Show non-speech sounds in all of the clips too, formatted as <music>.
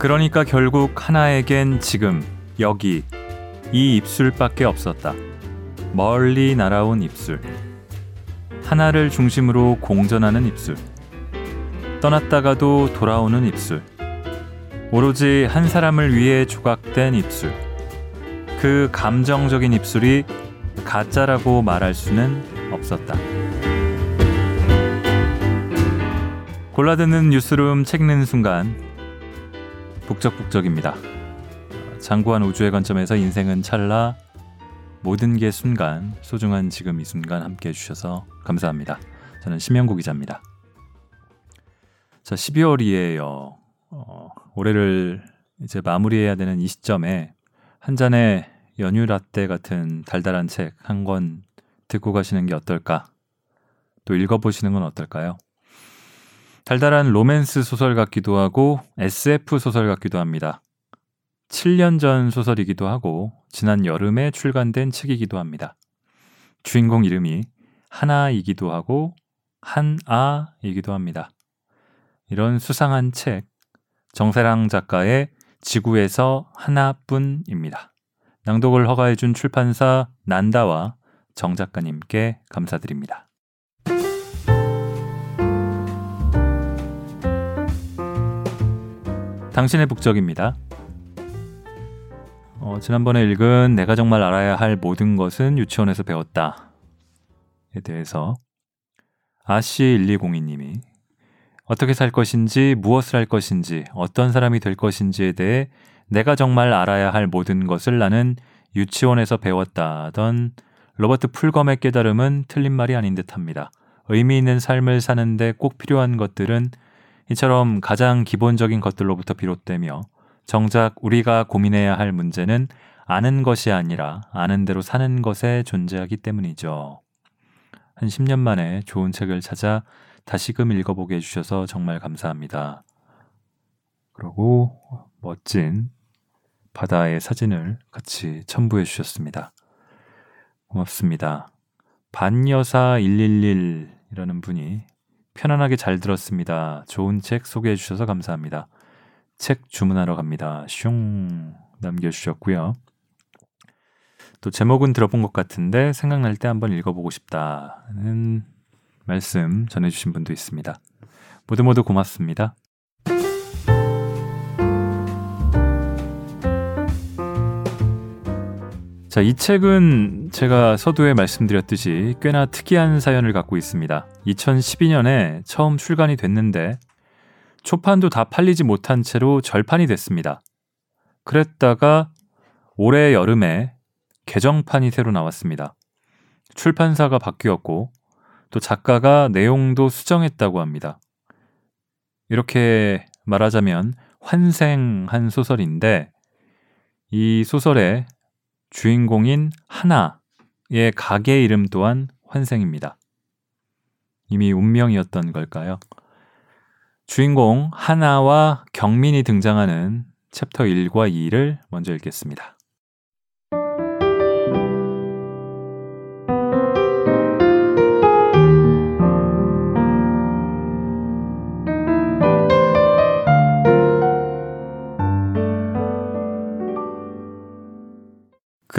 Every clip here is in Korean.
그러니까 결국 하나에겐 지금 여기 이 입술밖에 없었다. 멀리 날아온 입술. 하나를 중심으로 공전하는 입술. 떠났다가도 돌아오는 입술. 오로지 한 사람을 위해 조각된 입술. 그 감정적인 입술이 가짜라고 말할 수는 없었다. 골라듣는 뉴스룸 책 읽는 순간 북적북적입니다. 장구한 우주의 관점에서 인생은 찰나 모든 게 순간 소중한 지금 이 순간 함께 해주셔서 감사합니다. 저는 심영구 기자입니다. 자 12월이에요. 어, 올해를 이제 마무리해야 되는 이 시점에 한 잔의 연유 라떼 같은 달달한 책 한 권 듣고 가시는 게 어떨까? 또 읽어보시는 건 어떨까요? 달달한 로맨스 소설 같기도 하고 SF 소설 같기도 합니다. 7년 전 소설이기도 하고 지난 여름에 출간된 책이기도 합니다. 주인공 이름이 하나이기도 하고 한아이기도 합니다. 이런 수상한 책 정세랑 작가의 지구에서 하나뿐입니다. 낭독을 허가해준 출판사 난다와 정 작가님께 감사드립니다. 당신의 북적입니다. 어, 지난번에 읽은 내가 정말 알아야 할 모든 것은 유치원에서 배웠다에 대해서 아씨1202님이 어떻게 살 것인지 무엇을 할 것인지 어떤 사람이 될 것인지에 대해 내가 정말 알아야 할 모든 것을 나는 유치원에서 배웠다던 로버트 풀검의 깨달음은 틀린 말이 아닌 듯합니다. 의미 있는 삶을 사는데 꼭 필요한 것들은 이처럼 가장 기본적인 것들로부터 비롯되며 정작 우리가 고민해야 할 문제는 아는 것이 아니라 아는 대로 사는 것에 존재하기 때문이죠. 한 10년 만에 좋은 책을 찾아 다시금 읽어보게 해주셔서 정말 감사합니다. 그리고 멋진 바다의 사진을 같이 첨부해 주셨습니다. 고맙습니다. 반여사 111이라는 분이 편안하게 잘 들었습니다. 좋은 책 소개해 주셔서 감사합니다. 책 주문하러 갑니다. 슝 남겨주셨고요. 또 제목은 들어본 것 같은데 생각날 때 한번 읽어보고 싶다는 말씀 전해주신 분도 있습니다. 모두 모두 고맙습니다. 자, 이 책은 제가 서두에 말씀드렸듯이 꽤나 특이한 사연을 갖고 있습니다. 2012년에 처음 출간이 됐는데 초판도 다 팔리지 못한 채로 절판이 됐습니다. 그랬다가 올해 여름에 개정판이 새로 나왔습니다. 출판사가 바뀌었고 또 작가가 내용도 수정했다고 합니다. 이렇게 말하자면 환생한 소설인데 이 소설의 주인공인 하나의 가게 이름 또한 환생입니다. 이미 운명이었던 걸까요? 주인공 하나와 경민이 등장하는 챕터 1과 2를 먼저 읽겠습니다.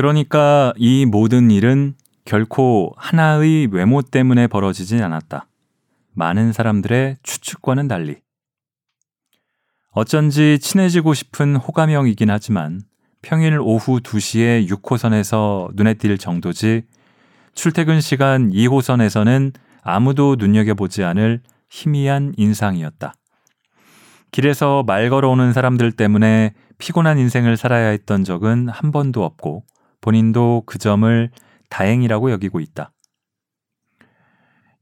그러니까 이 모든 일은 결코 하나의 외모 때문에 벌어지진 않았다. 많은 사람들의 추측과는 달리. 어쩐지 친해지고 싶은 호감형이긴 하지만 평일 오후 2시에 6호선에서 눈에 띌 정도지 출퇴근 시간 2호선에서는 아무도 눈여겨보지 않을 희미한 인상이었다. 길에서 말 걸어오는 사람들 때문에 피곤한 인생을 살아야 했던 적은 한 번도 없고 본인도 그 점을 다행이라고 여기고 있다.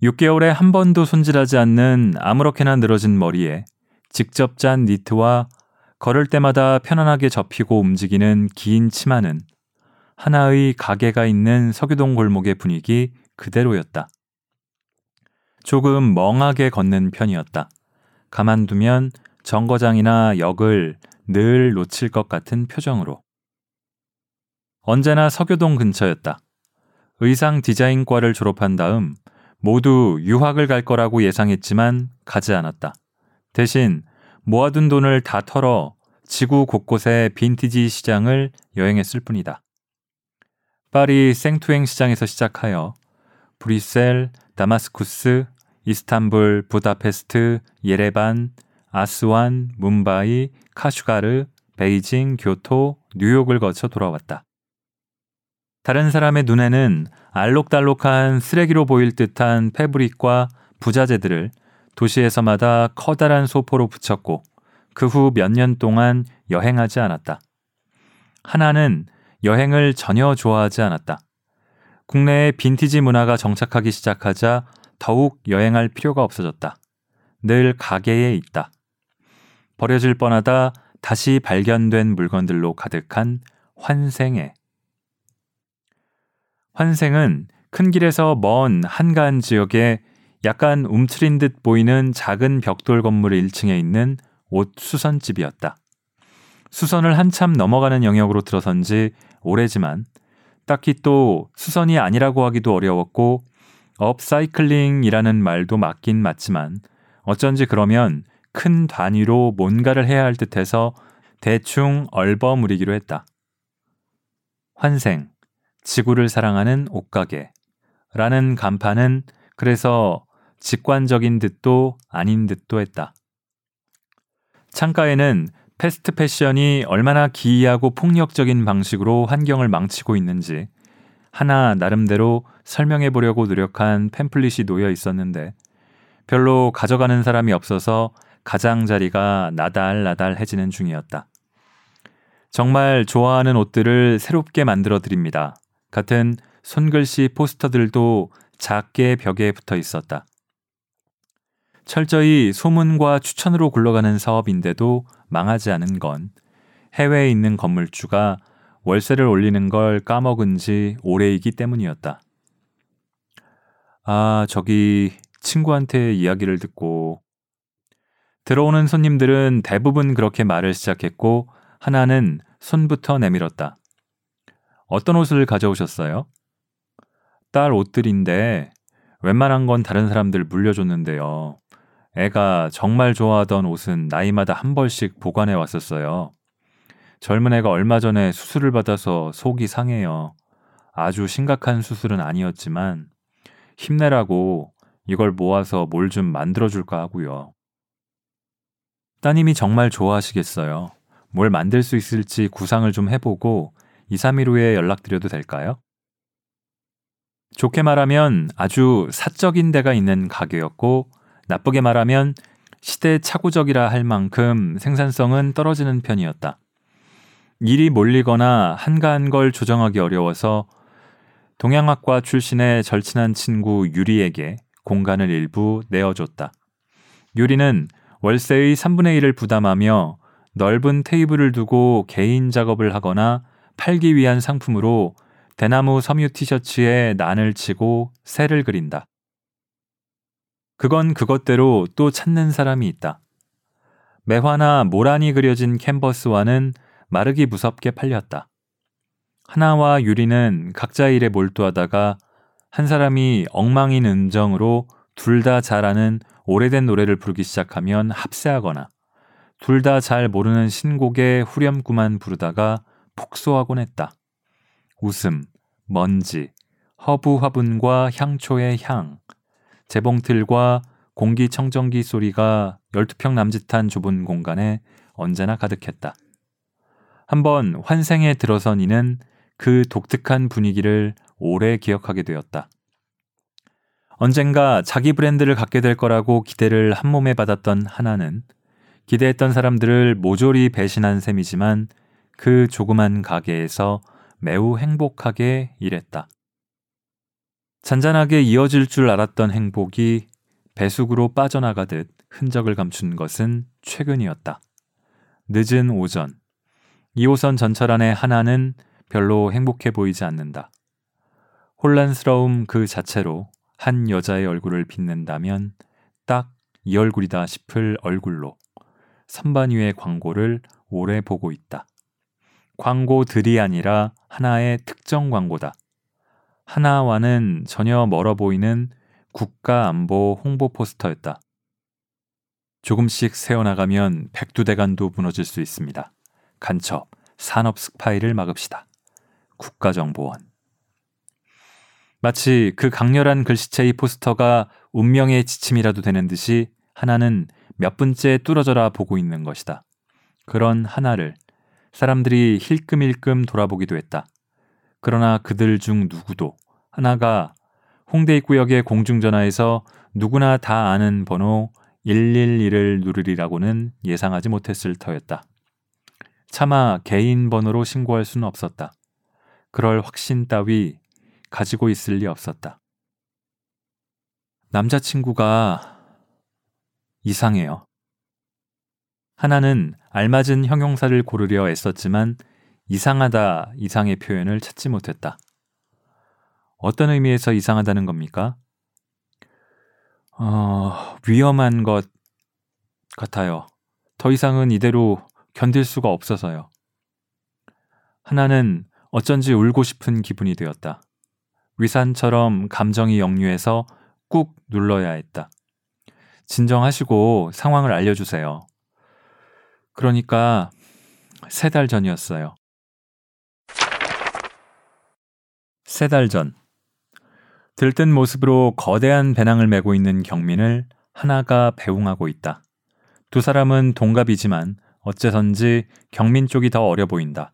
6개월에 한 번도 손질하지 않는 아무렇게나 늘어진 머리에 직접 짠 니트와 걸을 때마다 편안하게 접히고 움직이는 긴 치마는 하나의 가게가 있는 서교동 골목의 분위기 그대로였다. 조금 멍하게 걷는 편이었다. 가만두면 정거장이나 역을 늘 놓칠 것 같은 표정으로. 언제나 서교동 근처였다. 의상 디자인과를 졸업한 다음 모두 유학을 갈 거라고 예상했지만 가지 않았다. 대신 모아둔 돈을 다 털어 지구 곳곳의 빈티지 시장을 여행했을 뿐이다. 파리 생투행 시장에서 시작하여 브뤼셀, 다마스쿠스, 이스탄불, 부다페스트, 예레반, 아스완, 뭄바이, 카슈가르, 베이징, 교토, 뉴욕을 거쳐 돌아왔다. 다른 사람의 눈에는 알록달록한 쓰레기로 보일 듯한 패브릭과 부자재들을 도시에서마다 커다란 소포로 붙였고 그 후 몇 년 동안 여행하지 않았다. 하나는 여행을 전혀 좋아하지 않았다. 국내에 빈티지 문화가 정착하기 시작하자 더욱 여행할 필요가 없어졌다. 늘 가게에 있다. 버려질 뻔하다 다시 발견된 물건들로 가득한 환생에. 환생은 큰 길에서 먼 한가한 지역에 약간 움츠린 듯 보이는 작은 벽돌 건물 1층에 있는 옷 수선집이었다. 수선을 한참 넘어가는 영역으로 들어선 지 오래지만 딱히 또 수선이 아니라고 하기도 어려웠고 업사이클링이라는 말도 맞긴 맞지만 어쩐지 그러면 큰 단위로 뭔가를 해야 할 듯해서 대충 얼버무리기로 했다. 환생, 지구를 사랑하는 옷가게 라는 간판은 그래서 직관적인 듯도 아닌 듯도 했다. 창가에는 패스트 패션이 얼마나 기이하고 폭력적인 방식으로 환경을 망치고 있는지 하나 나름대로 설명해 보려고 노력한 팸플릿이 놓여 있었는데 별로 가져가는 사람이 없어서 가장자리가 나달나달해지는 중이었다. 정말 좋아하는 옷들을 새롭게 만들어 드립니다. 같은 손글씨 포스터들도 작게 벽에 붙어 있었다. 철저히 소문과 추천으로 굴러가는 사업인데도 망하지 않은 건 해외에 있는 건물주가 월세를 올리는 걸 까먹은 지 오래이기 때문이었다. 아, 저기 친구한테 이야기를 듣고 들어오는 손님들은 대부분 그렇게 말을 시작했고 하나는 손부터 내밀었다. 어떤 옷을 가져오셨어요? 딸 옷들인데 웬만한 건 다른 사람들 물려줬는데요. 애가 정말 좋아하던 옷은 나이마다 한 벌씩 보관해 왔었어요. 젊은 애가 얼마 전에 수술을 받아서 속이 상해요. 아주 심각한 수술은 아니었지만 힘내라고 이걸 모아서 뭘 좀 만들어줄까 하고요. 따님이 정말 좋아하시겠어요. 뭘 만들 수 있을지 구상을 좀 해보고 2, 3일 후에 연락드려도 될까요? 좋게 말하면 아주 사적인 데가 있는 가게였고 나쁘게 말하면 시대착오적이라 할 만큼 생산성은 떨어지는 편이었다. 일이 몰리거나 한가한 걸 조정하기 어려워서 동양학과 출신의 절친한 친구 유리에게 공간을 일부 내어줬다. 유리는 월세의 3분의 1을 부담하며 넓은 테이블을 두고 개인 작업을 하거나 팔기 위한 상품으로 대나무 섬유 티셔츠에 난을 치고 새를 그린다. 그건 그것대로 또 찾는 사람이 있다. 매화나 모란이 그려진 캔버스와는 마르기 무섭게 팔렸다. 하나와 유리는 각자 일에 몰두하다가 한 사람이 엉망인 음정으로 둘 다 잘하는 오래된 노래를 부르기 시작하면 합세하거나 둘 다 잘 모르는 신곡에 후렴구만 부르다가 폭소하곤 했다. 웃음, 먼지, 허브 화분과 향초의 향, 재봉틀과 공기청정기 소리가 12평 남짓한 좁은 공간에 언제나 가득했다. 한번 환생에 들어선 이는 그 독특한 분위기를 오래 기억하게 되었다. 언젠가 자기 브랜드를 갖게 될 거라고 기대를 한 몸에 받았던 하나는 기대했던 사람들을 모조리 배신한 셈이지만 그 조그만 가게에서 매우 행복하게 일했다. 잔잔하게 이어질 줄 알았던 행복이 배숙으로 빠져나가듯 흔적을 감춘 것은 최근이었다. 늦은 오전, 2호선 전철 안에 하나는 별로 행복해 보이지 않는다. 혼란스러움 그 자체로 한 여자의 얼굴을 빛낸다면 딱 이 얼굴이다 싶을 얼굴로 선반 위의 광고를 오래 보고 있다. 광고들이 아니라 하나의 특정 광고다. 하나와는 전혀 멀어 보이는 국가 안보 홍보 포스터였다. 조금씩 새어나가면 백두대간도 무너질 수 있습니다. 간첩, 산업 스파이를 막읍시다. 국가정보원. 마치 그 강렬한 글씨체의 포스터가 운명의 지침이라도 되는 듯이 하나는 몇 분째 뚫어져라 보고 있는 것이다. 그런 하나를 사람들이 힐끔힐끔 돌아보기도 했다. 그러나 그들 중 누구도 하나가 홍대 입구역의 공중전화에서 누구나 다 아는 번호 112를 누르리라고는 예상하지 못했을 터였다. 차마 개인 번호로 신고할 수는 없었다. 그럴 확신 따위 가지고 있을 리 없었다. 남자친구가 이상해요. 하나는 알맞은 형용사를 고르려 애썼지만 이상하다 이상의 표현을 찾지 못했다. 어떤 의미에서 이상하다는 겁니까? 어, 위험한 것 같아요. 더 이상은 이대로 견딜 수가 없어서요. 하나는 어쩐지 울고 싶은 기분이 되었다. 위산처럼 감정이 역류해서 꾹 눌러야 했다. 진정하시고 상황을 알려주세요. 그러니까 세 달 전이었어요. 세 달 전. 들뜬 모습으로 거대한 배낭을 메고 있는 경민을 하나가 배웅하고 있다. 두 사람은 동갑이지만 어째선지 경민 쪽이 더 어려 보인다.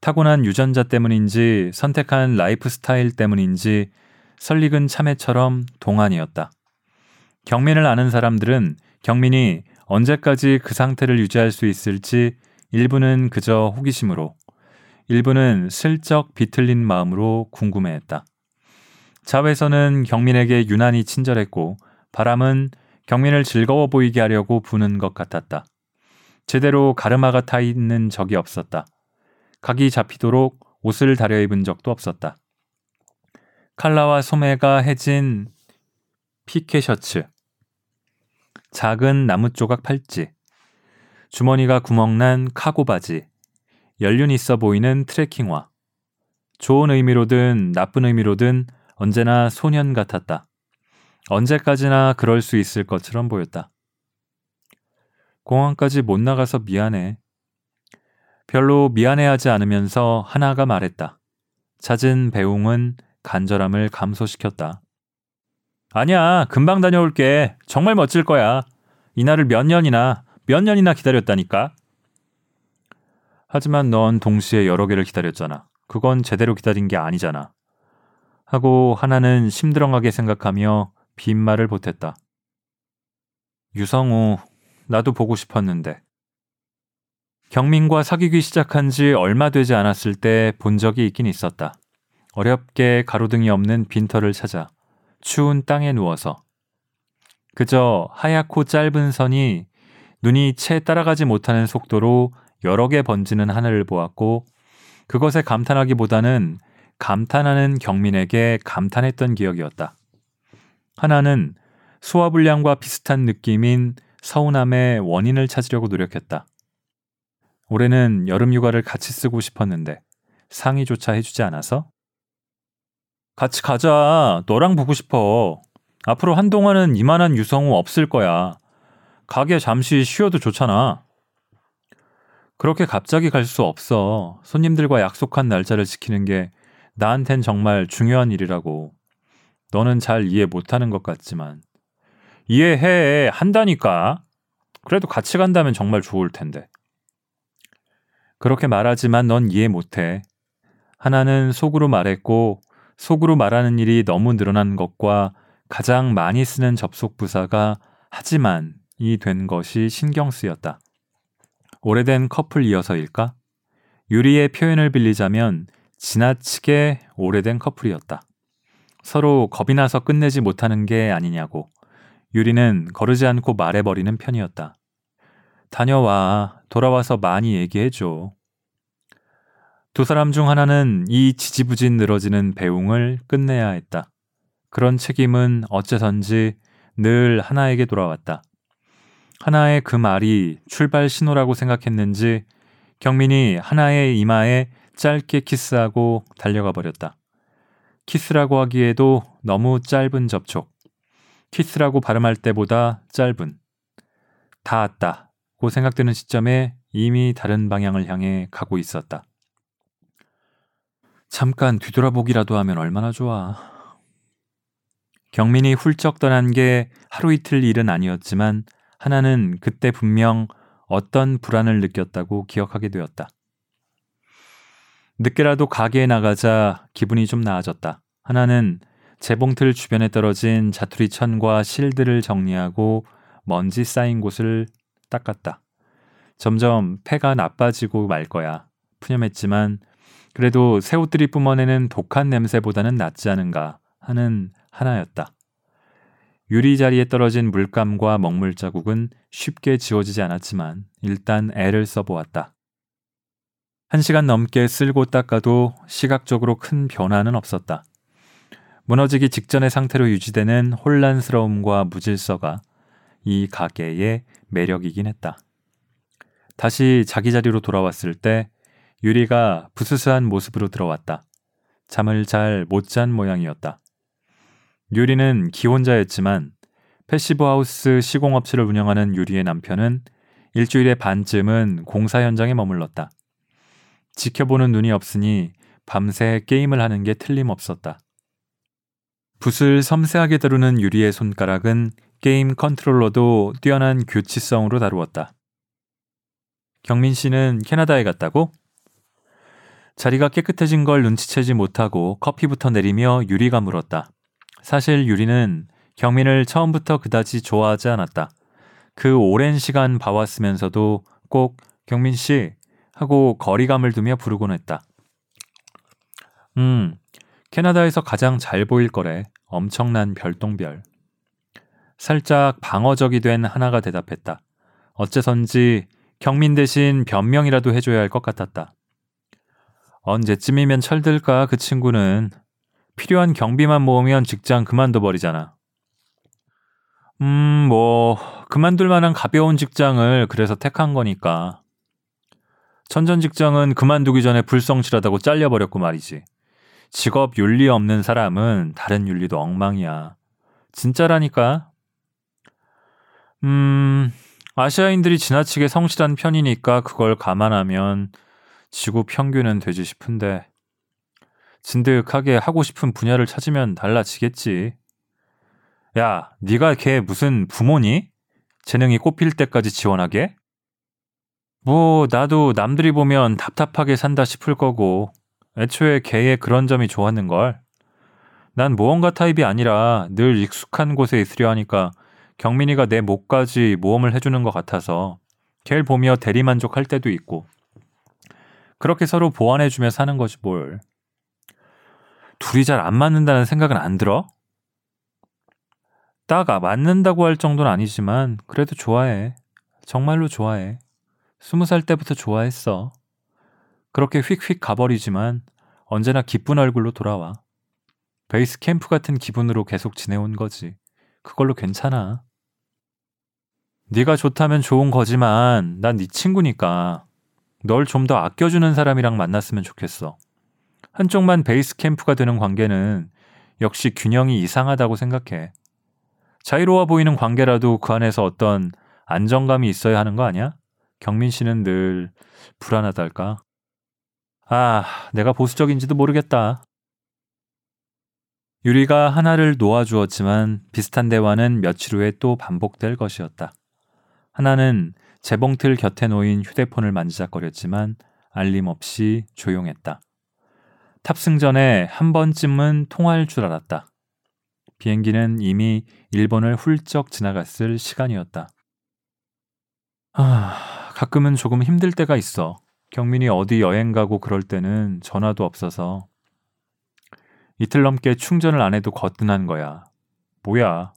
타고난 유전자 때문인지 선택한 라이프 스타일 때문인지 설익은 참외처럼 동안이었다. 경민을 아는 사람들은 경민이 언제까지 그 상태를 유지할 수 있을지 일부는 그저 호기심으로, 일부는 슬쩍 비틀린 마음으로 궁금해했다. 자외선은 경민에게 유난히 친절했고 바람은 경민을 즐거워 보이게 하려고 부는 것 같았다. 제대로 가르마가 타 있는 적이 없었다. 각이 잡히도록 옷을 다려 입은 적도 없었다. 칼라와 소매가 해진 피케 셔츠, 작은 나무 조각 팔찌, 주머니가 구멍난 카고 바지, 연륜 있어 보이는 트레킹화. 좋은 의미로든 나쁜 의미로든 언제나 소년 같았다. 언제까지나 그럴 수 있을 것처럼 보였다. 공항까지 못 나가서 미안해. 별로 미안해하지 않으면서 하나가 말했다. 잦은 배웅은 간절함을 감소시켰다. 아니야, 금방 다녀올게. 정말 멋질 거야. 이날을 몇 년이나, 몇 년이나 기다렸다니까. 하지만 넌 동시에 여러 개를 기다렸잖아. 그건 제대로 기다린 게 아니잖아. 하고 하나는 심드렁하게 생각하며 빈말을 보탰다. 유성우, 나도 보고 싶었는데. 경민과 사귀기 시작한 지 얼마 되지 않았을 때 본 적이 있긴 있었다. 어렵게 가로등이 없는 빈터를 찾아 추운 땅에 누워서 그저 하얗고 짧은 선이 눈이 채 따라가지 못하는 속도로 여러 개 번지는 하늘을 보았고 그것에 감탄하기보다는 감탄하는 경민에게 감탄했던 기억이었다. 하나는 소화불량과 비슷한 느낌인 서운함의 원인을 찾으려고 노력했다. 올해는 여름 휴가를 같이 쓰고 싶었는데 상의조차 해주지 않아서? 같이 가자. 너랑 보고 싶어. 앞으로 한동안은 이만한 유성우 없을 거야. 가게 잠시 쉬어도 좋잖아. 그렇게 갑자기 갈 수 없어. 손님들과 약속한 날짜를 지키는 게 나한텐 정말 중요한 일이라고. 너는 잘 이해 못하는 것 같지만. 이해해. 한다니까. 그래도 같이 간다면 정말 좋을 텐데. 그렇게 말하지만 넌 이해 못해. 하나는 속으로 말했고 속으로 말하는 일이 너무 늘어난 것과 가장 많이 쓰는 접속 부사가 하지만이 된 것이 신경 쓰였다. 오래된 커플이어서일까? 유리의 표현을 빌리자면 지나치게 오래된 커플이었다. 서로 겁이 나서 끝내지 못하는 게 아니냐고. 유리는 거르지 않고 말해버리는 편이었다. 다녀와. 돌아와서 많이 얘기해줘. 두 사람 중 하나는 이 지지부진 늘어지는 배웅을 끝내야 했다. 그런 책임은 어째선지 늘 하나에게 돌아왔다. 하나의 그 말이 출발 신호라고 생각했는지 경민이 하나의 이마에 짧게 키스하고 달려가 버렸다. 키스라고 하기에도 너무 짧은 접촉. 키스라고 발음할 때보다 짧은. 닿았다고 고 생각되는 시점에 이미 다른 방향을 향해 가고 있었다. 잠깐 뒤돌아보기라도 하면 얼마나 좋아. 경민이 훌쩍 떠난 게 하루 이틀 일은 아니었지만 하나는 그때 분명 어떤 불안을 느꼈다고 기억하게 되었다. 늦게라도 가게에 나가자 기분이 좀 나아졌다. 하나는 재봉틀 주변에 떨어진 자투리 천과 실들을 정리하고 먼지 쌓인 곳을 닦았다. 점점 폐가 나빠지고 말 거야. 푸념했지만 그래도 새 옷들이 뿜어내는 독한 냄새보다는 낫지 않은가 하는 하나였다. 유리 자리에 떨어진 물감과 먹물 자국은 쉽게 지워지지 않았지만 일단 애를 써보았다. 한 시간 넘게 쓸고 닦아도 시각적으로 큰 변화는 없었다. 무너지기 직전의 상태로 유지되는 혼란스러움과 무질서가 이 가게의 매력이긴 했다. 다시 자기 자리로 돌아왔을 때 유리가 부스스한 모습으로 들어왔다. 잠을 잘 못 잔 모양이었다. 유리는 기혼자였지만 패시브 하우스 시공업체를 운영하는 유리의 남편은 일주일에 반쯤은 공사 현장에 머물렀다. 지켜보는 눈이 없으니 밤새 게임을 하는 게 틀림없었다. 붓을 섬세하게 다루는 유리의 손가락은 게임 컨트롤러도 뛰어난 교치성으로 다루었다. 경민 씨는 캐나다에 갔다고? 자리가 깨끗해진 걸 눈치채지 못하고 커피부터 내리며 유리가 물었다. 사실 유리는 경민을 처음부터 그다지 좋아하지 않았다. 그 오랜 시간 봐왔으면서도 꼭 경민 씨 하고 거리감을 두며 부르곤 했다. 음, 캐나다에서 가장 잘 보일 거래. 엄청난 별똥별. 살짝 방어적이 된 하나가 대답했다. 어째선지 경민 대신 변명이라도 해줘야 할 것 같았다. 언제쯤이면 철들까 그 친구는 필요한 경비만 모으면 직장 그만둬 버리잖아. 음, 뭐 그만둘 만한 가벼운 직장을 그래서 택한 거니까. 천전 직장은 그만두기 전에 불성실하다고 잘려 버렸고 말이지. 직업 윤리 없는 사람은 다른 윤리도 엉망이야. 진짜라니까. 음, 아시아인들이 지나치게 성실한 편이니까 그걸 감안하면 지구 평균은 되지 싶은데 진득하게 하고 싶은 분야를 찾으면 달라지겠지. 야, 네가 걔 무슨 부모니? 재능이 꼽힐 때까지 지원하게? 뭐 나도 남들이 보면 답답하게 산다 싶을 거고 애초에 걔의 그런 점이 좋았는걸. 난 모험가 타입이 아니라 늘 익숙한 곳에 있으려 하니까 경민이가 내 목까지 모험을 해주는 것 같아서 걔를 보며 대리만족할 때도 있고 그렇게 서로 보완해주며 사는 거지 뭘. 둘이 잘 안 맞는다는 생각은 안 들어? 딱 맞는다고 할 정도는 아니지만 그래도 좋아해. 정말로 좋아해. 스무 살 때부터 좋아했어. 그렇게 휙휙 가버리지만 언제나 기쁜 얼굴로 돌아와. 베이스 캠프 같은 기분으로 계속 지내온 거지. 그걸로 괜찮아. 네가 좋다면 좋은 거지만 난 네 친구니까 널 좀 더 아껴주는 사람이랑 만났으면 좋겠어. 한쪽만 베이스 캠프가 되는 관계는 역시 균형이 이상하다고 생각해. 자유로워 보이는 관계라도 그 안에서 어떤 안정감이 있어야 하는 거 아니야? 경민 씨는 늘 불안하달까? 아, 내가 보수적인지도 모르겠다. 유리가 하나를 놓아주었지만 비슷한 대화는 며칠 후에 또 반복될 것이었다. 하나는 재봉틀 곁에 놓인 휴대폰을 만지작거렸지만 알림 없이 조용했다. 탑승 전에 한 번쯤은 통화할 줄 알았다. 비행기는 이미 일본을 훌쩍 지나갔을 시간이었다. 아, 가끔은 조금 힘들 때가 있어. 경민이 어디 여행 가고 그럴 때는 전화도 없어서 이틀 넘게 충전을 안 해도 거뜬한 거야. 뭐야.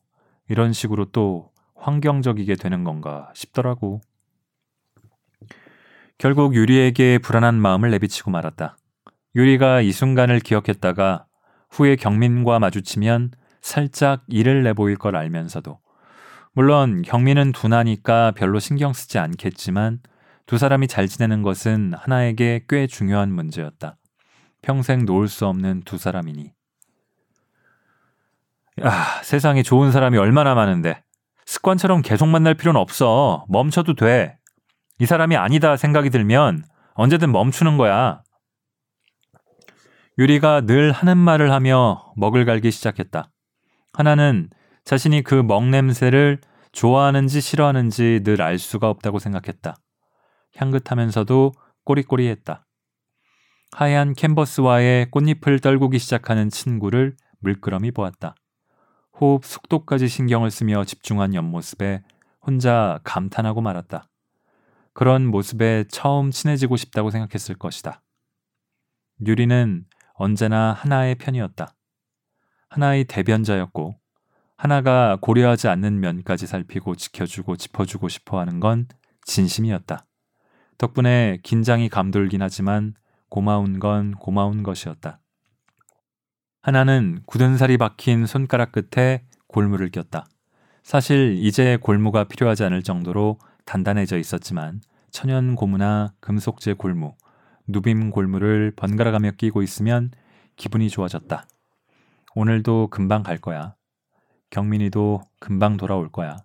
이런 식으로 또 환경적이게 되는 건가 싶더라고. 결국 유리에게 불안한 마음을 내비치고 말았다. 유리가 이 순간을 기억했다가 후에 경민과 마주치면 살짝 일을 내보일 걸 알면서도 물론 경민은 둔하니까 별로 신경 쓰지 않겠지만 두 사람이 잘 지내는 것은 하나에게 꽤 중요한 문제였다. 평생 놓을 수 없는 두 사람이니. 아, 세상에 좋은 사람이 얼마나 많은데. 습관처럼 계속 만날 필요는 없어. 멈춰도 돼. 이 사람이 아니다 생각이 들면 언제든 멈추는 거야. 유리가 늘 하는 말을 하며 먹을 갈기 시작했다. 하나는 자신이 그 먹냄새를 좋아하는지 싫어하는지 늘 알 수가 없다고 생각했다. 향긋하면서도 꼬리꼬리했다. 하얀 캔버스와의 꽃잎을 떨구기 시작하는 친구를 물끄러미 보았다. 호흡 속도까지 신경을 쓰며 집중한 옆모습에 혼자 감탄하고 말았다. 그런 모습에 처음 친해지고 싶다고 생각했을 것이다. 유리는 언제나 하나의 편이었다. 하나의 대변자였고 하나가 고려하지 않는 면까지 살피고 지켜주고 짚어주고 싶어 하는 건 진심이었다. 덕분에 긴장이 감돌긴 하지만 고마운 건 고마운 것이었다. 하나는 굳은 살이 박힌 손가락 끝에 골무를 꼈다. 사실 이제 골무가 필요하지 않을 정도로 단단해져 있었지만 천연 고무나 금속재 골무, 누빔 골무를 번갈아가며 끼고 있으면 기분이 좋아졌다. 오늘도 금방 갈 거야. 경민이도 금방 돌아올 거야.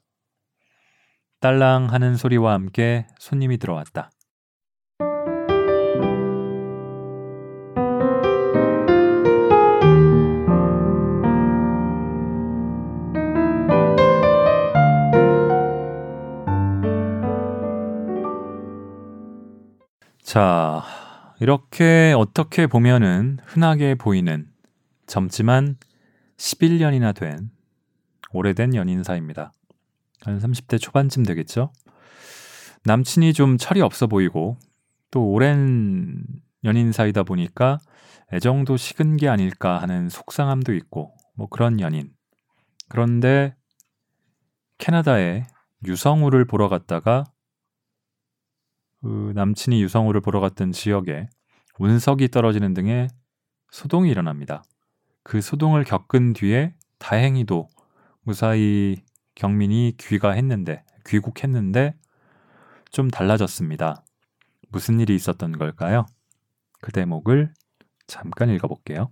딸랑 하는 소리와 함께 손님이 들어왔다. 자, 이렇게 어떻게 보면은 흔하게 보이는 젊지만 11년이나 된 오래된 연인 사입니다. 한 30대 초반쯤 되겠죠? 남친이 좀 철이 없어 보이고 또 오랜 연인 사이다 보니까 애정도 식은 게 아닐까 하는 속상함도 있고 뭐 그런 연인. 그런데 캐나다에 유성우를 보러 갔다가 그 남친이 유성우를 보러 갔던 지역에 운석이 떨어지는 등의 소동이 일어납니다. 그 소동을 겪은 뒤에 다행히도 무사히 경민이 귀가했는데 귀국했는데 좀 달라졌습니다. 무슨 일이 있었던 걸까요? 그 대목을 잠깐 읽어볼게요.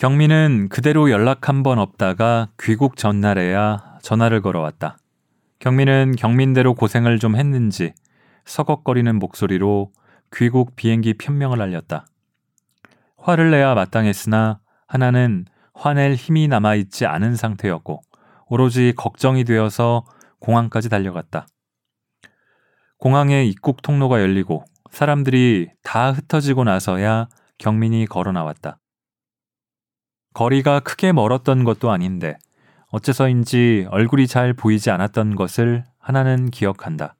경민은 그대로 연락 한 번 없다가 귀국 전날에야 전화를 걸어왔다. 경민은 경민대로 고생을 좀 했는지 서걱거리는 목소리로 귀국 비행기 편명을 알렸다. 화를 내야 마땅했으나 하나는 화낼 힘이 남아있지 않은 상태였고 오로지 걱정이 되어서 공항까지 달려갔다. 공항의 입국 통로가 열리고 사람들이 다 흩어지고 나서야 경민이 걸어 나왔다. 거리가 크게 멀었던 것도 아닌데 어째서인지 얼굴이 잘 보이지 않았던 것을 하나는 기억한다.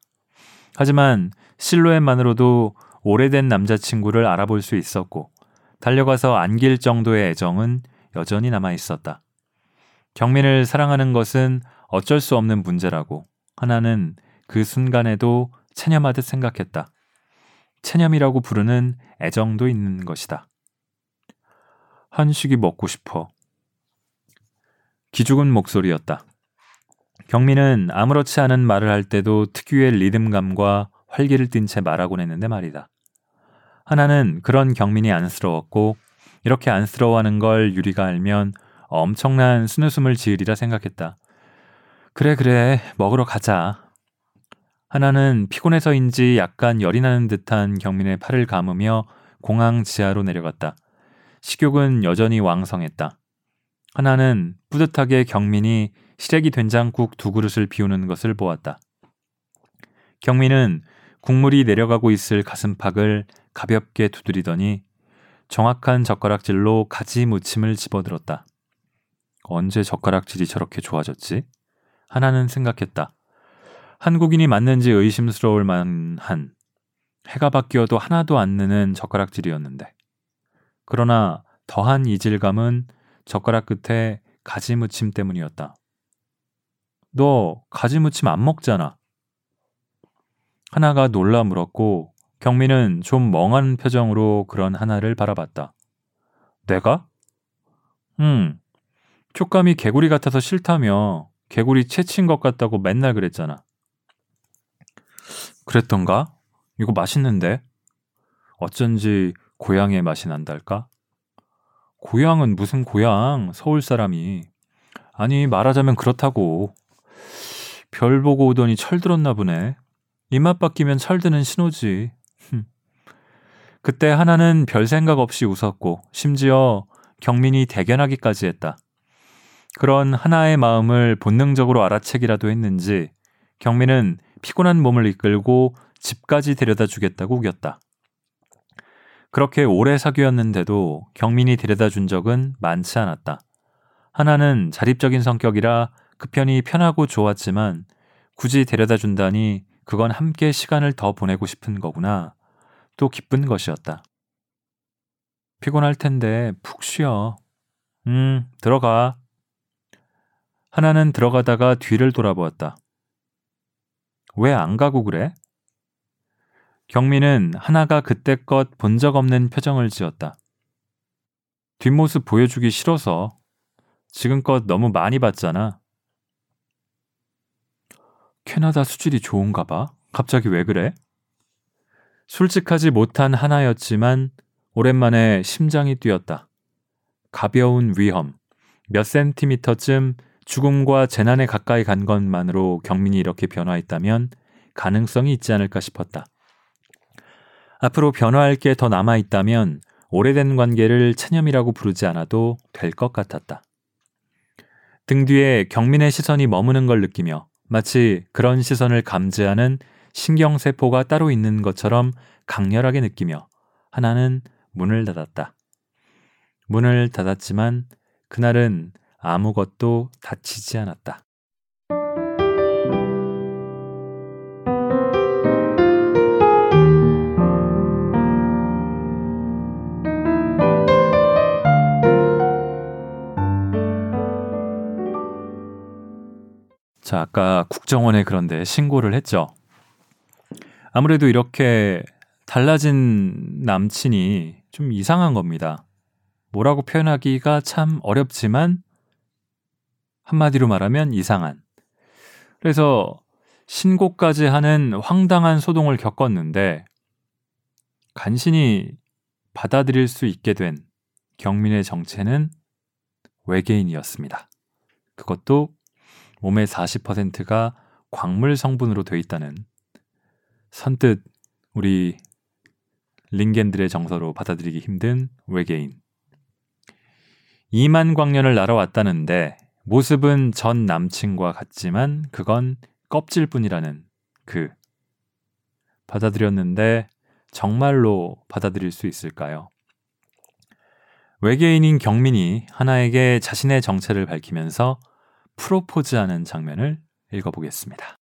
하지만 실루엣만으로도 오래된 남자친구를 알아볼 수 있었고 달려가서 안길 정도의 애정은 여전히 남아 있었다. 경민을 사랑하는 것은 어쩔 수 없는 문제라고 하나는 그 순간에도 체념하듯 생각했다. 체념이라고 부르는 애정도 있는 것이다. 한식이 먹고 싶어. 기죽은 목소리였다. 경민은 아무렇지 않은 말을 할 때도 특유의 리듬감과 활기를 띤 채 말하곤 했는데 말이다. 하나는 그런 경민이 안쓰러웠고 이렇게 안쓰러워하는 걸 유리가 알면 엄청난 순웃음을 지으리라 생각했다. 그래 그래 먹으러 가자. 하나는 피곤해서인지 약간 열이 나는 듯한 경민의 팔을 감으며 공항 지하로 내려갔다. 식욕은 여전히 왕성했다. 하나는 뿌듯하게 경민이 시래기 된장국 두 그릇을 비우는 것을 보았다. 경민은 국물이 내려가고 있을 가슴팍을 가볍게 두드리더니 정확한 젓가락질로 가지 무침을 집어들었다. 언제 젓가락질이 저렇게 좋아졌지? 하나는 생각했다. 한국인이 맞는지 의심스러울 만한 해가 바뀌어도 하나도 안 느는 젓가락질이었는데. 그러나 더한 이질감은 젓가락 끝에 가지 무침 때문이었다. 너 가지 무침 안 먹잖아. 하나가 놀라 물었고 경민은 좀 멍한 표정으로 그런 하나를 바라봤다. 내가? 응. 촉감이 개구리 같아서 싫다며 개구리 채친 것 같다고 맨날 그랬잖아. 그랬던가? 이거 맛있는데? 어쩐지 고향의 맛이 난달까? 고향은 무슨 고향? 서울 사람이. 아니, 말하자면 그렇다고. 별 보고 오더니 철들었나 보네. 입맛 바뀌면 철드는 신호지. 그때 하나는 별 생각 없이 웃었고, 심지어 경민이 대견하기까지 했다. 그런 하나의 마음을 본능적으로 알아채기라도 했는지, 경민은 피곤한 몸을 이끌고 집까지 데려다 주겠다고 우겼다. 그렇게 오래 사귀었는데도 경민이 데려다 준 적은 많지 않았다. 하나는 자립적인 성격이라 그 편이 편하고 좋았지만 굳이 데려다 준다니 그건 함께 시간을 더 보내고 싶은 거구나. 또 기쁜 것이었다. 피곤할 텐데 푹 쉬어. 음, 들어가. 하나는 들어가다가 뒤를 돌아보았다. 왜 안 가고 그래? 경민은 하나가 그때껏 본 적 없는 표정을 지었다. 뒷모습 보여주기 싫어서 지금껏 너무 많이 봤잖아. 캐나다 수질이 좋은가 봐. 갑자기 왜 그래? 솔직하지 못한 하나였지만 오랜만에 심장이 뛰었다. 가벼운 위험, 몇 센티미터쯤 죽음과 재난에 가까이 간 것만으로 경민이 이렇게 변화했다면 가능성이 있지 않을까 싶었다. 앞으로 변화할 게 더 남아 있다면 오래된 관계를 체념이라고 부르지 않아도 될 것 같았다. 등 뒤에 경민의 시선이 머무는 걸 느끼며 마치 그런 시선을 감지하는 신경세포가 따로 있는 것처럼 강렬하게 느끼며 하나는 문을 닫았다. 문을 닫았지만 그날은 아무것도 다치지 않았다. 자, 아까 국정원에 그런데 신고를 했죠. 아무래도 이렇게 달라진 남친이 좀 이상한 겁니다. 뭐라고 표현하기가 참 어렵지만 한마디로 말하면 이상한. 그래서 신고까지 하는 황당한 소동을 겪었는데 간신히 받아들일 수 있게 된 경민의 정체는 외계인이었습니다. 그것도 몸의 40%가 광물 성분으로 되어 있다는 선뜻 우리 링겐들의 정서로 받아들이기 힘든 외계인. 2만 광년을 날아왔다는데 모습은 전 남친과 같지만 그건 껍질뿐이라는 그 받아들였는데 정말로 받아들일 수 있을까요? 외계인인 경민이 하나에게 자신의 정체를 밝히면서 프로포즈하는 장면을 읽어보겠습니다.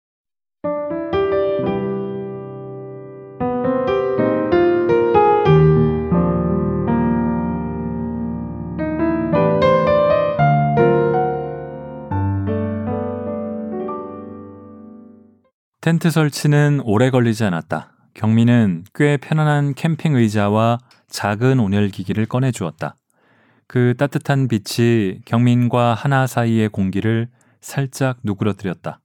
텐트 설치는 오래 걸리지 않았다. 경민은 꽤 편안한 캠핑 의자와 작은 온열기기를 꺼내주었다. 그 따뜻한 빛이 경민과 하나 사이의 공기를 살짝 누그러뜨렸다.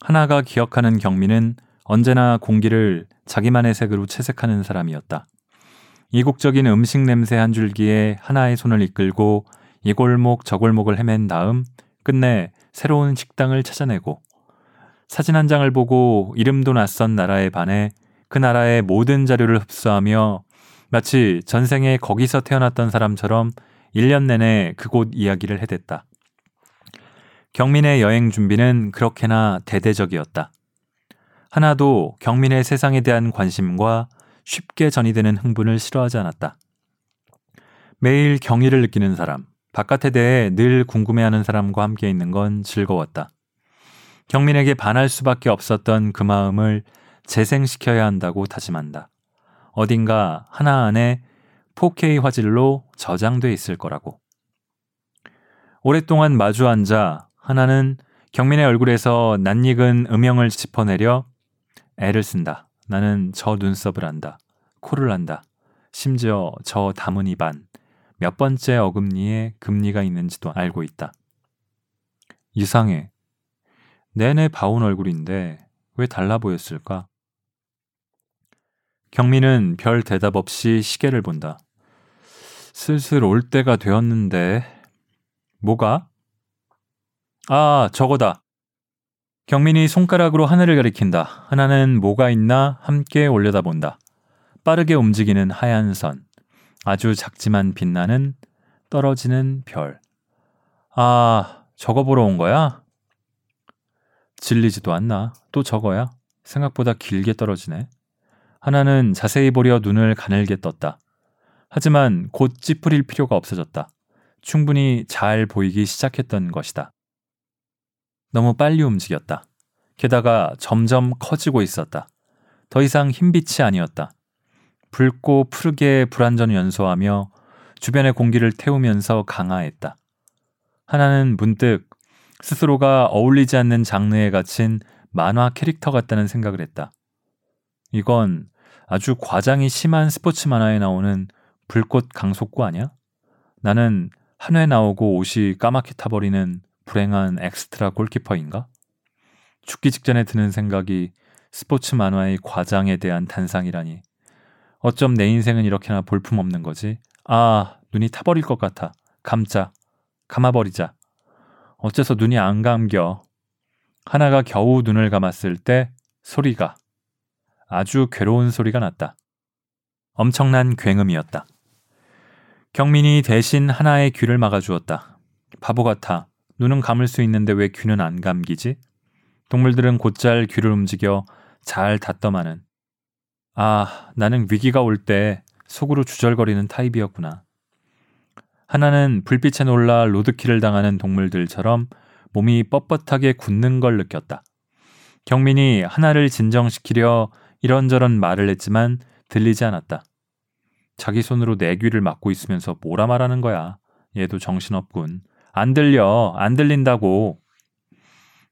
하나가 기억하는 경민은 언제나 공기를 자기만의 색으로 채색하는 사람이었다. 이국적인 음식 냄새 한 줄기에 하나의 손을 이끌고 이 골목 저 골목을 헤맨 다음 끝내 새로운 식당을 찾아내고 사진 한 장을 보고 이름도 낯선 나라에 반해 그 나라의 모든 자료를 흡수하며 마치 전생에 거기서 태어났던 사람처럼 1년 내내 그곳 이야기를 해댔다. 경민의 여행 준비는 그렇게나 대대적이었다. 하나도 경민의 세상에 대한 관심과 쉽게 전이되는 흥분을 싫어하지 않았다. 매일 경의를 느끼는 사람, 바깥에 대해 늘 궁금해하는 사람과 함께 있는 건 즐거웠다. 경민에게 반할 수밖에 없었던 그 마음을 재생시켜야 한다고 다짐한다. 어딘가 하나 안에 4K 화질로 저장돼 있을 거라고. 오랫동안 마주 앉아 하나는 경민의 얼굴에서 낯익은 음영을 짚어내려 애를 쓴다. 나는 저 눈썹을 한다. 코를 한다. 심지어 저 다문 입안 몇 번째 어금니에 금리가 있는지도 알고 있다. 이상해. 내내 봐온 얼굴인데 왜 달라 보였을까? 경민은 별 대답 없이 시계를 본다. 슬슬 올 때가 되었는데, 뭐가? 아, 저거다. 경민이 손가락으로 하늘을 가리킨다. 하나는 뭐가 있나 함께 올려다본다. 빠르게 움직이는 하얀 선. 아주 작지만 빛나는 떨어지는 별. 아, 저거 보러 온 거야? 질리지도 않나? 또 저거야? 생각보다 길게 떨어지네. 하나는 자세히 보려 눈을 가늘게 떴다. 하지만 곧 찌푸릴 필요가 없어졌다. 충분히 잘 보이기 시작했던 것이다. 너무 빨리 움직였다. 게다가 점점 커지고 있었다. 더 이상 흰빛이 아니었다. 붉고 푸르게 불안전 연소하며 주변의 공기를 태우면서 강화했다. 하나는 문득 스스로가 어울리지 않는 장르에 갇힌 만화 캐릭터 같다는 생각을 했다. 이건 아주 과장이 심한 스포츠 만화에 나오는 불꽃 강속구 아니야? 나는 한 회 나오고 옷이 까맣게 타버리는 불행한 엑스트라 골키퍼인가? 죽기 직전에 드는 생각이 스포츠 만화의 과장에 대한 단상이라니. 어쩜 내 인생은 이렇게나 볼품없는 거지? 아, 눈이 타버릴 것 같아. 감자. 감아버리자. 어째서 눈이 안 감겨. 하나가 겨우 눈을 감았을 때 소리가 아주 괴로운 소리가 났다. 엄청난 굉음이었다. 경민이 대신 하나의 귀를 막아주었다. 바보 같아. 눈은 감을 수 있는데 왜 귀는 안 감기지? 동물들은 곧잘 귀를 움직여 잘 닫더마는. 아, 나는 위기가 올 때 속으로 주절거리는 타입이었구나. 하나는 불빛에 놀라 로드킬을 당하는 동물들처럼 몸이 뻣뻣하게 굳는 걸 느꼈다. 경민이 하나를 진정시키려 이런저런 말을 했지만 들리지 않았다. 자기 손으로 내 귀를 막고 있으면서 뭐라 말하는 거야. 얘도 정신없군. 안 들려. 안 들린다고.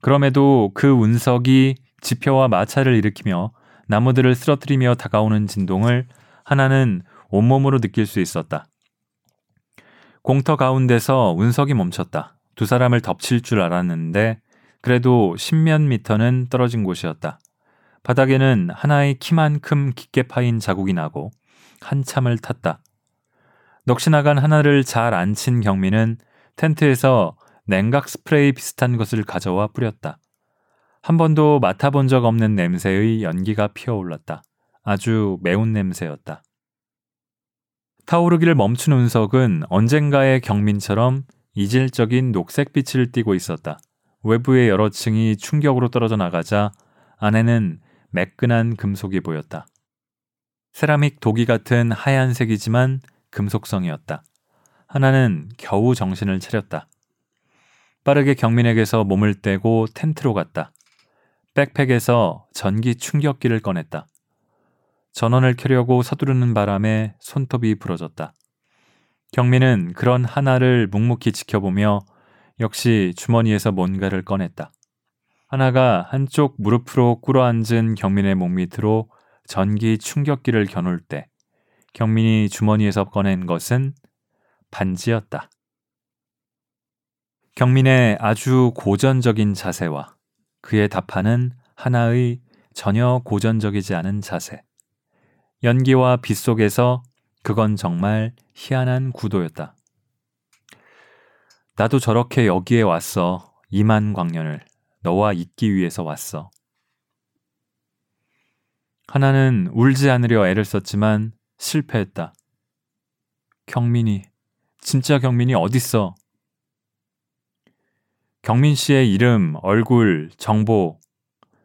그럼에도 그 운석이 지표와 마찰을 일으키며 나무들을 쓰러뜨리며 다가오는 진동을 하나는 온몸으로 느낄 수 있었다. 공터 가운데서 운석이 멈췄다. 두 사람을 덮칠 줄 알았는데 그래도 십몇 미터는 떨어진 곳이었다. 바닥에는 하나의 키만큼 깊게 파인 자국이 나고 한참을 탔다. 넋이 나간 하나를 잘 안 친 경민은 텐트에서 냉각 스프레이 비슷한 것을 가져와 뿌렸다. 한 번도 맡아본 적 없는 냄새의 연기가 피어올랐다. 아주 매운 냄새였다. 타오르기를 멈춘 운석은 언젠가의 경민처럼 이질적인 녹색빛을 띠고 있었다. 외부의 여러 층이 충격으로 떨어져 나가자 안에는 매끈한 금속이 보였다. 세라믹 도기 같은 하얀색이지만 금속성이었다. 하나는 겨우 정신을 차렸다. 빠르게 경민에게서 몸을 떼고 텐트로 갔다. 백팩에서 전기 충격기를 꺼냈다. 전원을 켜려고 서두르는 바람에 손톱이 부러졌다. 경민은 그런 하나를 묵묵히 지켜보며 역시 주머니에서 뭔가를 꺼냈다. 하나가 한쪽 무릎으로 꿇어앉은 경민의 목 밑으로 전기 충격기를 겨눌 때 경민이 주머니에서 꺼낸 것은 반지였다. 경민의 아주 고전적인 자세와 그의 답하는 하나의 전혀 고전적이지 않은 자세. 연기와 빛 속에서 그건 정말 희한한 구도였다. 나도 저렇게 여기에 왔어. 이만 광년을. 너와 있기 위해서 왔어. 하나는 울지 않으려 애를 썼지만 실패했다. 경민이, 진짜 경민이 어딨어? 경민 씨의 이름, 얼굴, 정보,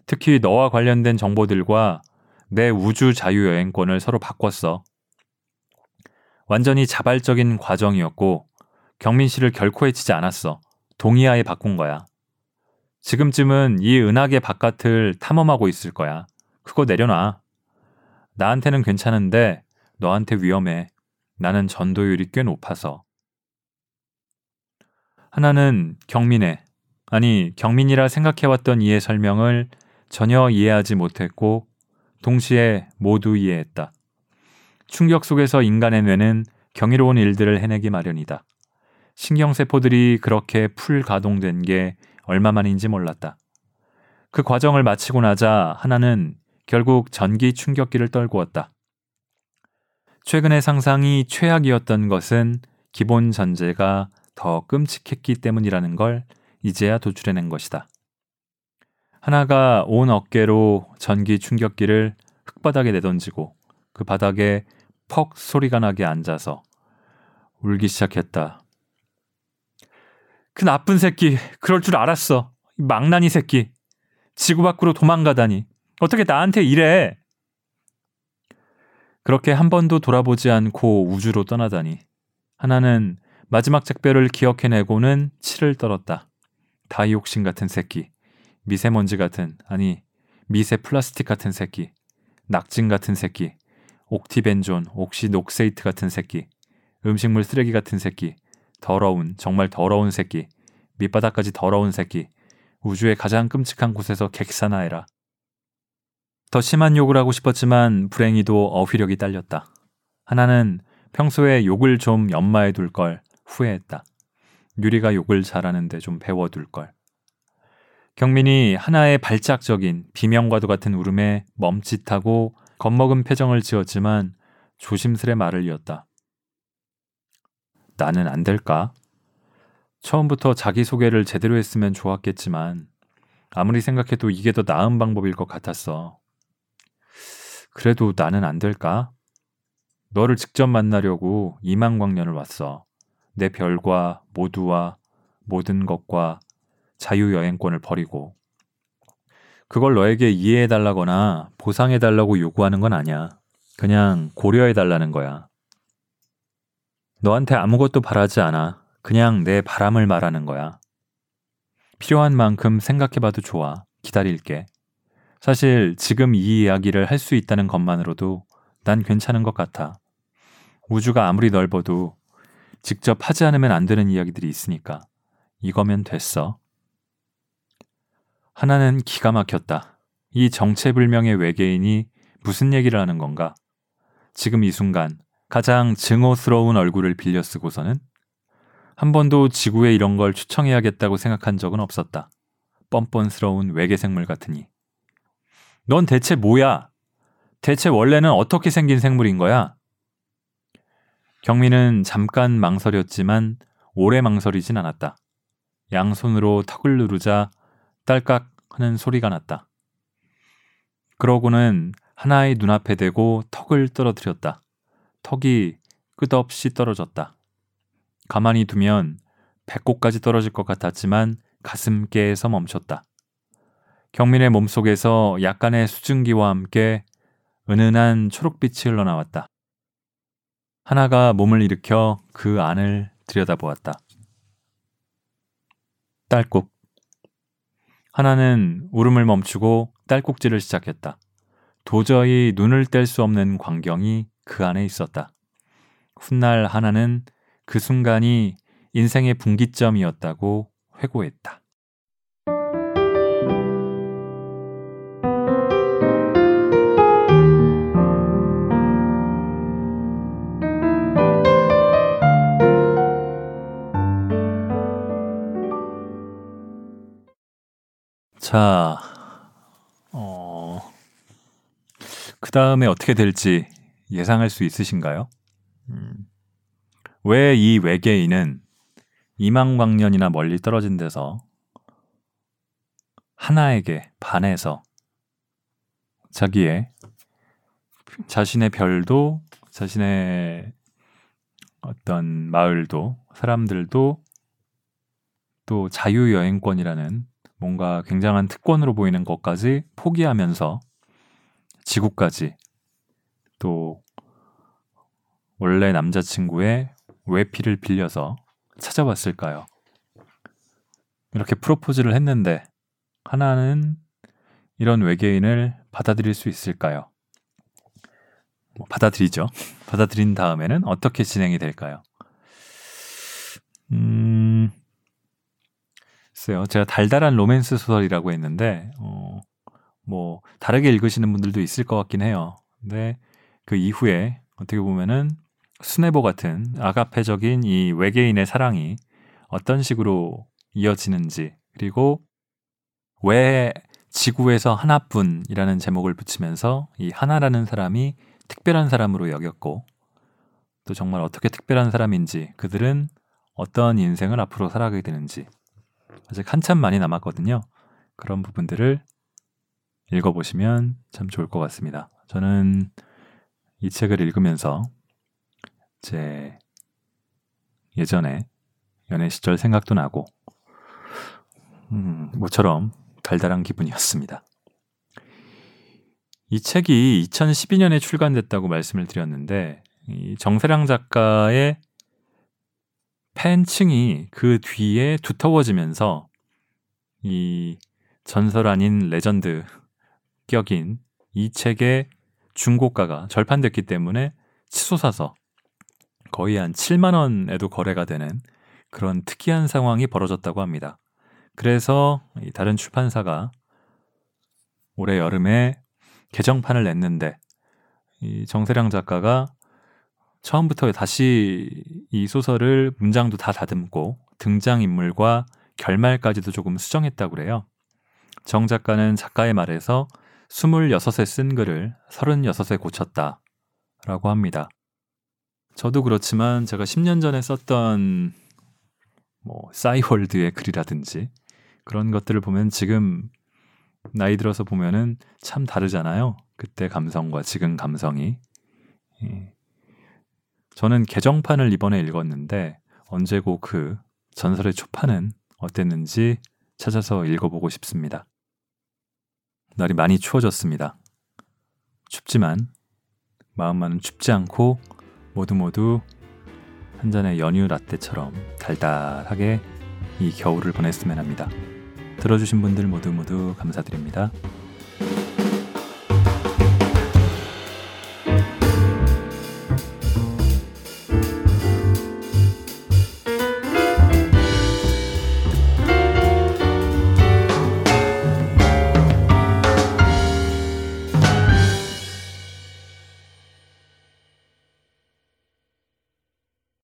특히 너와 관련된 정보들과 내 우주 자유여행권을 서로 바꿨어. 완전히 자발적인 과정이었고, 경민 씨를 결코 해치지 않았어. 동의하에 바꾼 거야. 지금쯤은 이 은하계 바깥을 탐험하고 있을 거야. 그거 내려놔. 나한테는 괜찮은데 너한테 위험해. 나는 전도율이 꽤 높아서. 하나는 경민의, 아니, 경민이라 생각해왔던 이의 설명을 전혀 이해하지 못했고, 동시에 모두 이해했다. 충격 속에서 인간의 뇌는 경이로운 일들을 해내기 마련이다. 신경세포들이 그렇게 풀 가동된 게 얼마만인지 몰랐다. 그 과정을 마치고 나자 하나는 결국 전기 충격기를 떨고 왔다. 최근의 상상이 최악이었던 것은 기본 전제가 더 끔찍했기 때문이라는 걸 이제야 도출해낸 것이다. 하나가 온 어깨로 전기 충격기를 흙바닥에 내던지고 그 바닥에 퍽 소리가 나게 앉아서 울기 시작했다. 그 나쁜 새끼, 그럴 줄 알았어. 망나니 새끼. 지구 밖으로 도망가다니. 어떻게 나한테 이래? 그렇게 한 번도 돌아보지 않고 우주로 떠나다니. 하나는 마지막 작별을 기억해내고는 치를 떨었다. 다이옥신 같은 새끼. 미세먼지 같은, 아니, 미세 플라스틱 같은 새끼. 낙진 같은 새끼. 옥티벤존, 옥시녹세이트 같은 새끼. 음식물 쓰레기 같은 새끼. 더러운, 정말 더러운 새끼. 밑바닥까지 더러운 새끼. 우주의 가장 끔찍한 곳에서 객사나해라. 더 심한 욕을 하고 싶었지만 불행히도 어휘력이 딸렸다. 하나는 평소에 욕을 좀 연마해 둘 걸 후회했다. 유리가 욕을 잘하는데 좀 배워둘 걸. 경민이 하나의 발작적인 비명과도 같은 울음에 멈칫하고 겁먹은 표정을 지었지만 조심스레 말을 이었다. 나는 안 될까? 처음부터 자기소개를 제대로 했으면 좋았겠지만 아무리 생각해도 이게 더 나은 방법일 것 같았어. 그래도 나는 안 될까? 너를 직접 만나려고 이만광년을 왔어. 내 별과 모두와 모든 것과 자유여행권을 버리고. 그걸 너에게 이해해달라거나 보상해달라고 요구하는 건 아니야. 그냥 고려해달라는 거야. 너한테 아무것도 바라지 않아. 그냥 내 바람을 말하는 거야. 필요한 만큼 생각해봐도 좋아. 기다릴게. 사실 지금 이 이야기를 할 수 있다는 것만으로도 난 괜찮은 것 같아. 우주가 아무리 넓어도 직접 하지 않으면 안 되는 이야기들이 있으니까 이거면 됐어. 하나는 기가 막혔다. 이 정체불명의 외계인이 무슨 얘기를 하는 건가? 지금 이 순간 가장 증오스러운 얼굴을 빌려 쓰고서는 한 번도 지구에 이런 걸 추청해야겠다고 생각한 적은 없었다. 뻔뻔스러운 외계 생물 같으니. 넌 대체 뭐야? 대체 원래는 어떻게 생긴 생물인 거야? 경민은 잠깐 망설였지만 오래 망설이진 않았다. 양손으로 턱을 누르자 딸깍 하는 소리가 났다. 그러고는 하나의 눈앞에 대고 턱을 떨어뜨렸다. 턱이 끝없이 떨어졌다. 가만히 두면 배꼽까지 떨어질 것 같았지만 가슴께에서 멈췄다. 경민의 몸속에서 약간의 수증기와 함께 은은한 초록빛이 흘러나왔다. 하나가 몸을 일으켜 그 안을 들여다보았다. 딸꾹. 하나는 울음을 멈추고 딸꾹질을 시작했다. 도저히 눈을 뗄 수 없는 광경이 그 안에 있었다. 훗날 하나는 그 순간이 인생의 분기점이었다고 회고했다. 자, 어, 그 다음에 어떻게 될지 예상할 수 있으신가요? 음. 왜 이 외계인은 이망광년이나 멀리 떨어진 데서 하나에게 반해서 자기의 자신의 별도 자신의 어떤 마을도 사람들도 또 자유여행권이라는 뭔가 굉장한 특권으로 보이는 것까지 포기하면서 지구까지 또 원래 남자친구의 외피를 빌려서 찾아왔을까요? 이렇게 프로포즈를 했는데 하나는 이런 외계인을 받아들일 수 있을까요? 뭐 받아들이죠. <laughs> 받아들인 다음에는 어떻게 진행이 될까요? 음, 글쎄요. 제가 달달한 로맨스 소설이라고 했는데, 어, 뭐, 다르게 읽으시는 분들도 있을 것 같긴 해요. 근데 그 이후에 어떻게 보면은 수뇌보 같은 아가페적인 이 외계인의 사랑이 어떤 식으로 이어지는지 그리고 왜 지구에서 하나뿐이라는 제목을 붙이면서 이 하나라는 사람이 특별한 사람으로 여겼고 또 정말 어떻게 특별한 사람인지 그들은 어떤 인생을 앞으로 살아가게 되는지 아직 한참 많이 남았거든요. 그런 부분들을 읽어보시면 참 좋을 것 같습니다. 저는 이 책을 읽으면서 제 예전에 연애 시절 생각도 나고 음, 모처럼 달달한 기분이었습니다. 이 책이 2012년에 출간됐다고 말씀을 드렸는데 이 정세랑 작가의 팬층이 그 뒤에 두터워지면서 이 전설 아닌 레전드 격인 이 책의 중고가가 절판됐기 때문에 치솟아서 거의 한 7만 원에도 거래가 되는 그런 특이한 상황이 벌어졌다고 합니다. 그래서 다른 출판사가 올해 여름에 개정판을 냈는데 이 정세량 작가가 처음부터 다시 이 소설을 문장도 다 다듬고 등장인물과 결말까지도 조금 수정했다고 그래요. 정 작가는 작가의 말에서 26에 쓴 글을 36에 고쳤다. 라고 합니다. 저도 그렇지만 제가 10년 전에 썼던 뭐 싸이월드의 글이라든지 그런 것들을 보면 지금 나이 들어서 보면은 참 다르잖아요. 그때 감성과 지금 감성이. 예. 저는 개정판을 이번에 읽었는데 언제고 그 전설의 초판은 어땠는지 찾아서 읽어보고 싶습니다. 날이 많이 추워졌습니다. 춥지만 마음만은 춥지 않고 모두 모두 한 잔의 연유 라떼처럼 달달하게 이 겨울을 보냈으면 합니다. 들어주신 분들 모두 모두 감사드립니다.